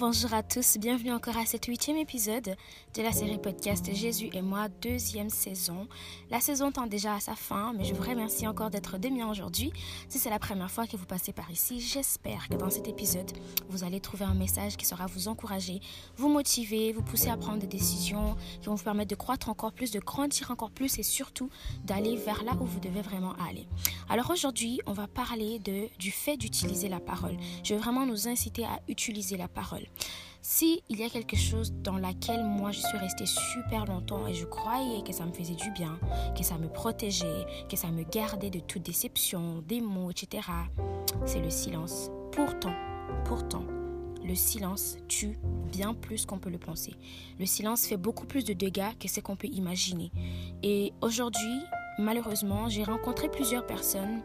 bonjour à tous, bienvenue encore à cet huitième épisode de la série podcast Jésus et moi, deuxième saison. La saison tend déjà à sa fin, mais je vous remercie encore d'être de moi aujourd'hui. Si c'est la première fois que vous passez par ici, j'espère que dans cet épisode, vous allez trouver un message qui sera vous encourager, vous motiver, vous pousser à prendre des décisions qui vont vous permettre de croître encore plus, de grandir encore plus et surtout d'aller vers là où vous devez vraiment aller. Alors aujourd'hui, on va parler de, du fait d'utiliser la parole. Je veux vraiment nous inciter à utiliser la parole. Si il y a quelque chose dans laquelle moi je suis restée super longtemps et je croyais que ça me faisait du bien, que ça me protégeait, que ça me gardait de toute déception, des mots, etc., c'est le silence. Pourtant, pourtant, le silence tue bien plus qu'on peut le penser. Le silence fait beaucoup plus de dégâts que ce qu'on peut imaginer. Et aujourd'hui, malheureusement, j'ai rencontré plusieurs personnes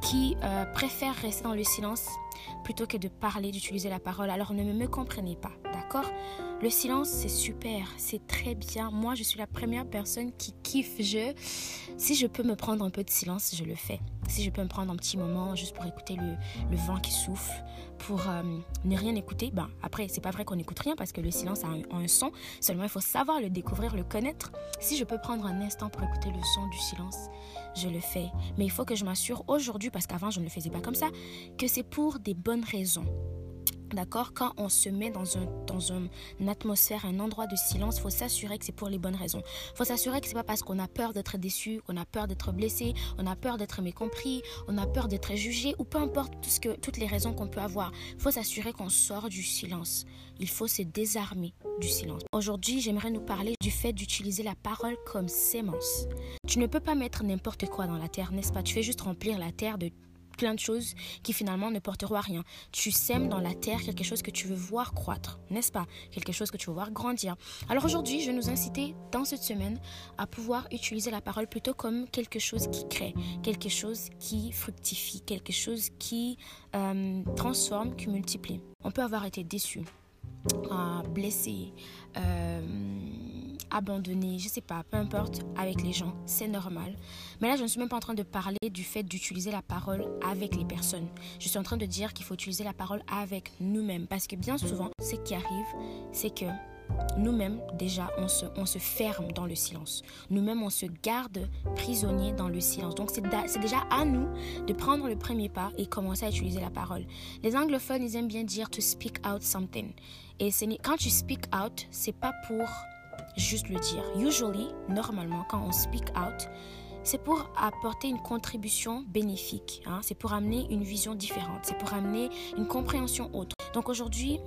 qui euh, préfèrent rester dans le silence plutôt que de parler, d'utiliser la parole. Alors ne me comprenez pas, d'accord? Le silence, c'est super, c'est très bien. Moi, je suis la première personne qui kiffe. Je, si je peux me prendre un peu de silence, je le fais. Si je peux me prendre un petit moment juste pour écouter le, vent qui souffle, pour euh, ne rien écouter, ben après, c'est pas vrai qu'on n'écoute rien parce que le silence a un son. Seulement, il faut savoir le découvrir, le connaître. Si je peux prendre un instant pour écouter le son du silence, je le fais. Mais il faut que je m'assure aujourd'hui, parce qu'avant je ne le faisais pas comme ça, que c'est pour des bonnes raisons. D'accord? Quand on se met dans, un, dans un, une atmosphère, un endroit de silence, il faut s'assurer que c'est pour les bonnes raisons. Faut s'assurer que c'est pas parce qu'on a peur d'être déçu, qu'on a peur d'être blessé, on a peur d'être mécompris, on a peur d'être jugé, ou peu importe toutes les raisons qu'on peut avoir. Faut s'assurer qu'on sort du silence. Il faut se désarmer du silence. Aujourd'hui, j'aimerais nous parler du fait d'utiliser la parole comme sémence. Tu ne peux pas mettre n'importe quoi dans la terre, n'est-ce pas? Tu fais juste remplir la terre de plein de choses qui finalement ne porteront à rien. Tu sèmes dans la terre quelque chose que tu veux voir croître, n'est-ce pas? Quelque chose que tu veux voir grandir. Alors aujourd'hui, je vais nous inciter dans cette semaine à pouvoir utiliser la parole plutôt comme quelque chose qui crée, quelque chose qui fructifie, quelque chose qui euh, transforme, qui multiplie. On peut avoir été déçu, euh, blessé, euh, abandonné, je sais pas, peu importe, avec les gens, c'est normal. Mais là, je ne suis même pas en train de parler du fait d'utiliser la parole avec les personnes. Je suis en train de dire qu'il faut utiliser la parole avec nous-mêmes. Parce que bien souvent, ce qui arrive, c'est que nous-mêmes, déjà, on se, on se ferme dans le silence. Nous-mêmes, on se garde prisonniers dans le silence. Donc, c'est déjà à nous de prendre le premier pas et commencer à utiliser la parole. Les anglophones, ils aiment bien dire to speak out something. Et quand tu speak out, c'est pas pour juste le dire. Usually, normalement, quand on speak out, c'est pour apporter une contribution bénéfique. Hein? C'est pour amener une vision différente. C'est pour amener une compréhension autre. Donc aujourd'hui,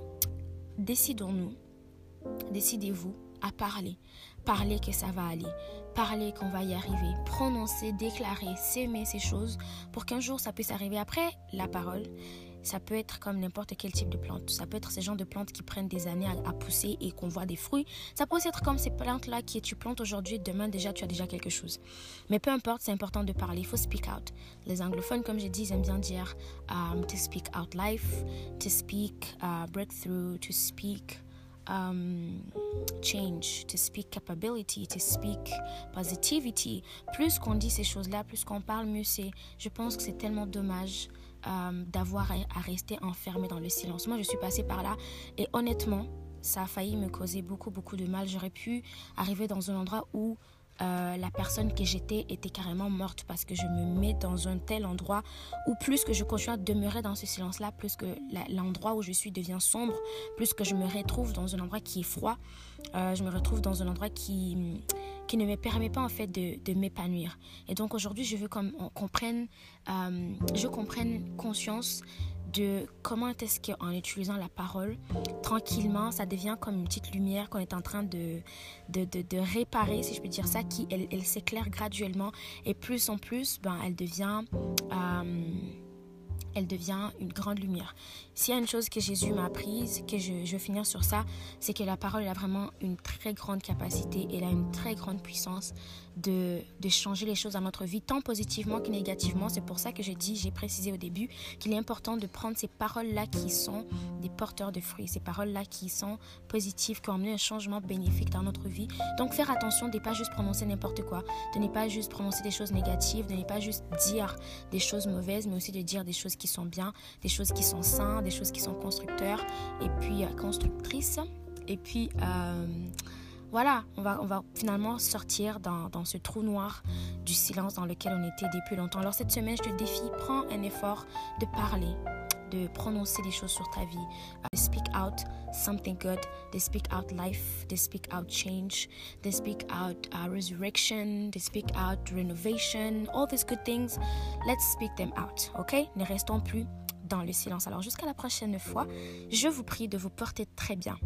décidons-nous, décidez-vous à parler. Parler que ça va aller. Parler qu'on va y arriver. Prononcer, déclarer, s'aimer ces choses pour qu'un jour ça puisse arriver. Après, la parole, ça peut être comme n'importe quel type de plante. Ça peut être ces genres de plantes qui prennent des années à, pousser et qu'on voit des fruits. Ça peut être comme ces plantes-là qui tu plantes aujourd'hui, demain déjà tu as déjà quelque chose. Mais peu importe, c'est important de parler. Il faut speak out. Les anglophones, comme j'ai dit, ils aiment bien dire um, to speak out life, to speak uh, breakthrough, to speak um, change, to speak capability, to speak positivity. Plus qu'on dit ces choses-là, plus qu'on parle, mieux c'est. Je pense que c'est tellement dommage euh, d'avoir à, rester enfermé dans le silence. Moi, je suis passée par là et honnêtement, ça a failli me causer beaucoup, beaucoup de mal. J'aurais pu arriver dans un endroit où euh, la personne que j'étais était carrément morte parce que je me mets dans un tel endroit où plus que je continue à demeurer dans ce silence-là, plus que l'endroit où je suis devient sombre, plus que je me retrouve dans un endroit qui est froid, euh, je me retrouve dans un endroit qui qui ne me permet pas en fait de, m'épanouir. Et donc aujourd'hui, je veux qu'on comprenne, euh, je comprenne conscience de comment est-ce qu'en utilisant la parole, tranquillement, ça devient comme une petite lumière qu'on est en train de, de, de, réparer, si je peux dire ça, qui elle s'éclaire graduellement et plus en plus, ben, elle devient... Euh, elle devient une grande lumière. S'il y a une chose que Jésus m'a apprise, que je, je, finir sur ça, c'est que la parole a vraiment une très grande capacité, elle a une très grande puissance de, de, changer les choses dans notre vie, tant positivement que négativement. C'est pour ça que je dis, j'ai précisé au début, qu'il est important de prendre ces paroles-là qui sont des porteurs de fruits, ces paroles-là qui sont positives, qui ont amené un changement bénéfique dans notre vie. Donc faire attention de ne pas juste prononcer n'importe quoi, de ne pas juste prononcer des choses négatives, de ne pas juste dire des choses mauvaises, mais aussi de dire des choses qui sont bien, des choses qui sont saines, des choses qui sont constructeurs et puis euh, constructrices. Et puis... Euh, voilà, on va, on va finalement sortir dans, ce trou noir du silence dans lequel on était depuis longtemps. Alors cette semaine, je te défie, prends un effort de parler, de prononcer des choses sur ta vie. Uh, speak out something good. They speak out life. They speak out change. They speak out uh, resurrection. They speak out renovation. All these good things. Let's speak them out. Ok? Ne restons plus dans le silence. Alors jusqu'à la prochaine fois, je vous prie de vous porter très bien.